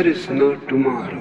there is no tomorrow.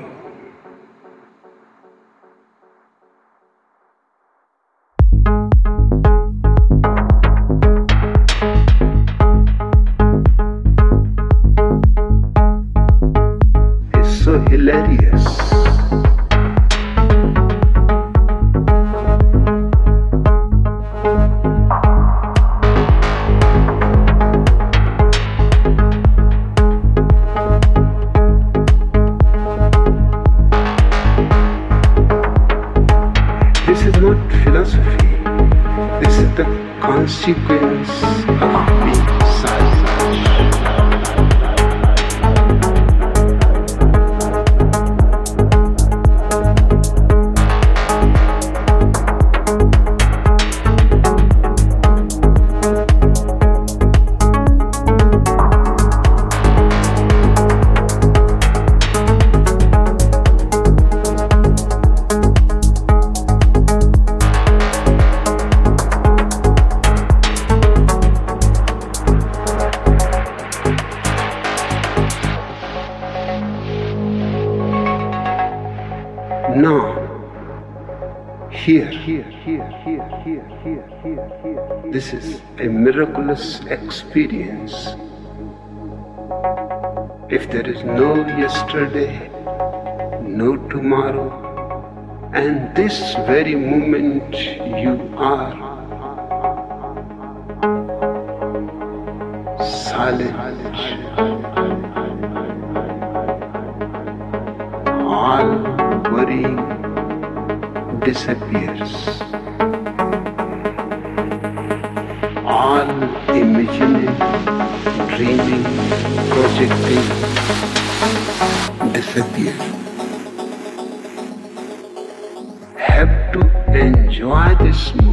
Miraculous experience. If there is no yesterday, no tomorrow, and this very moment you are silent, all worrying disappears. All imagining, dreaming, projecting disappear. Have to enjoy this moment.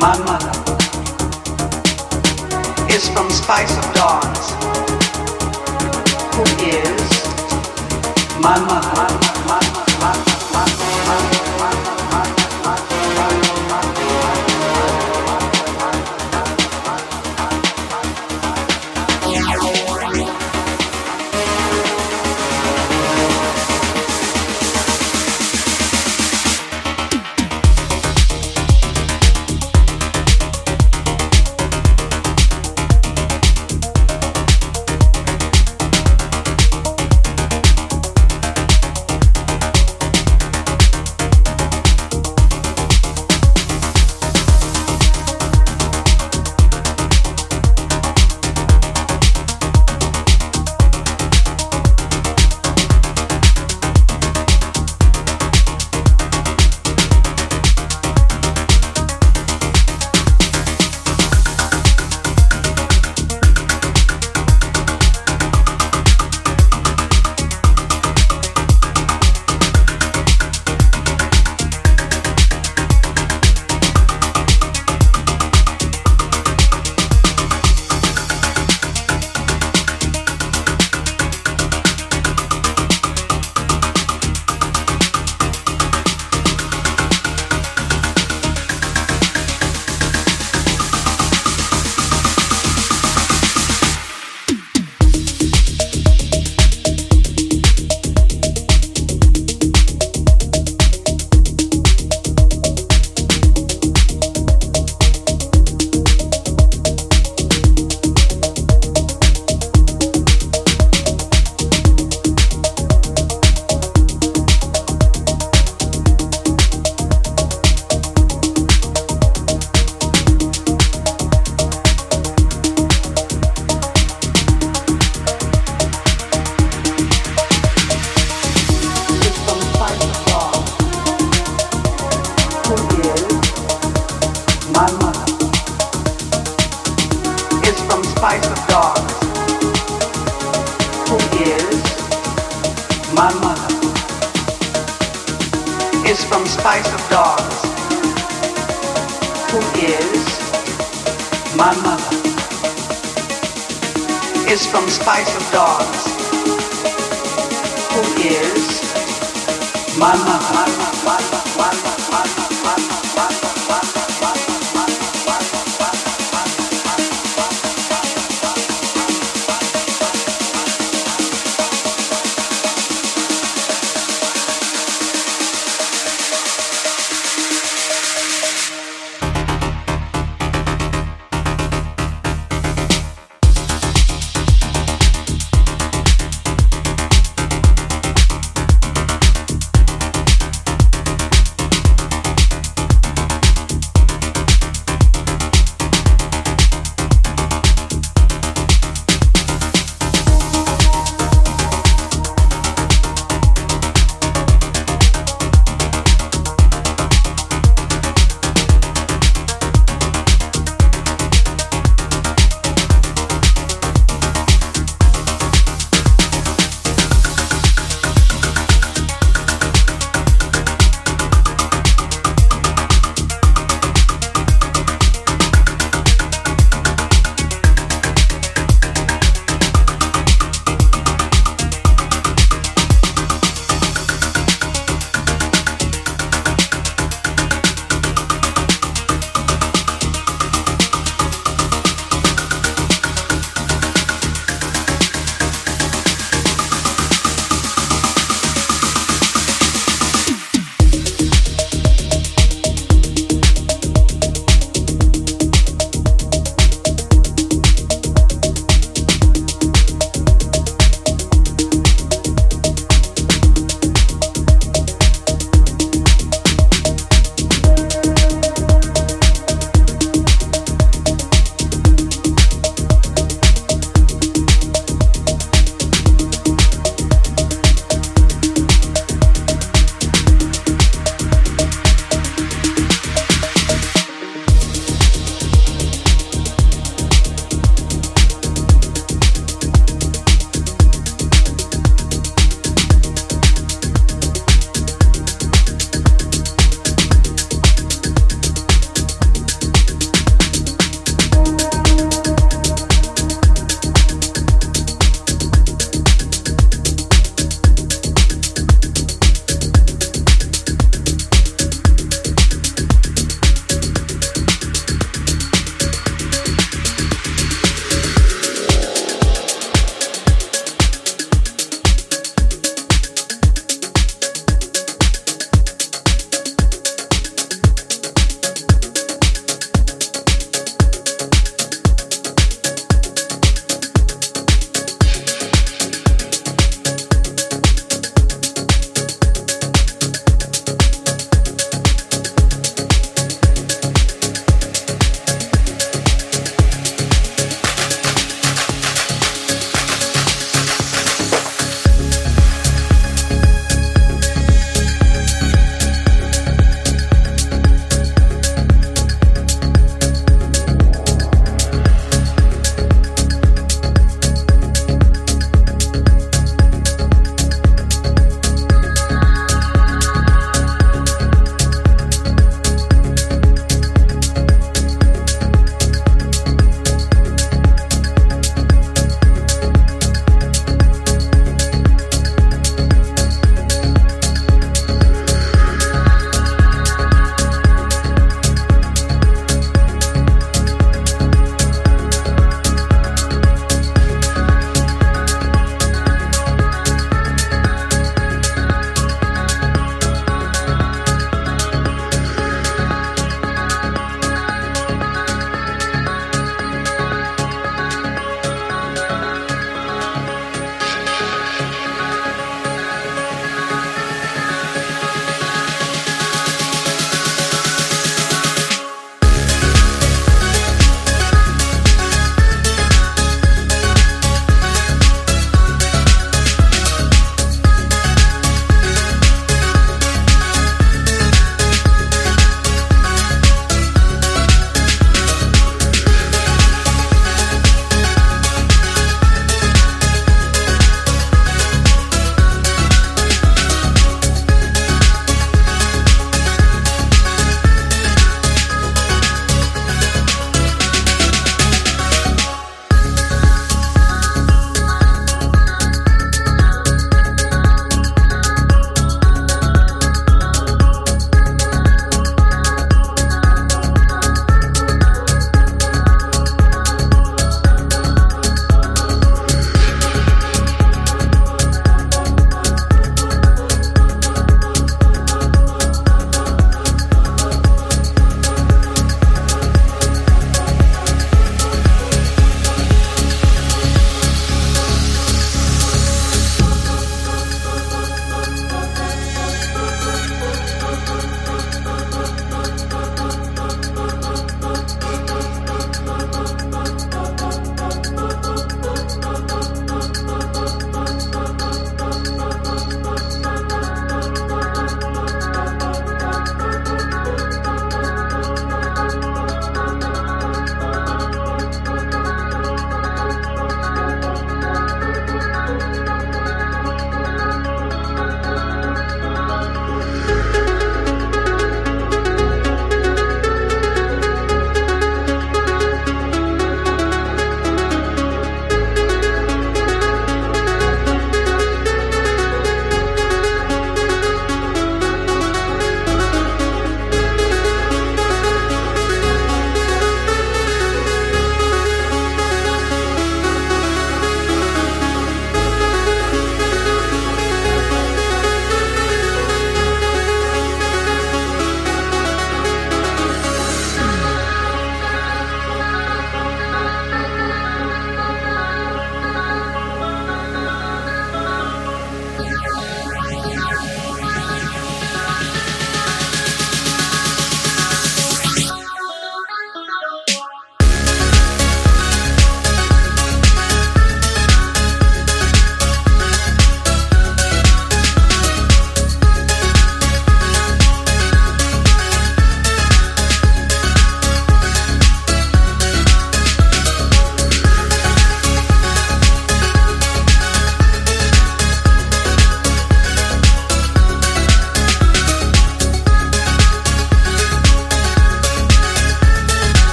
my mother, is from Spice of Dawns, who is my mother.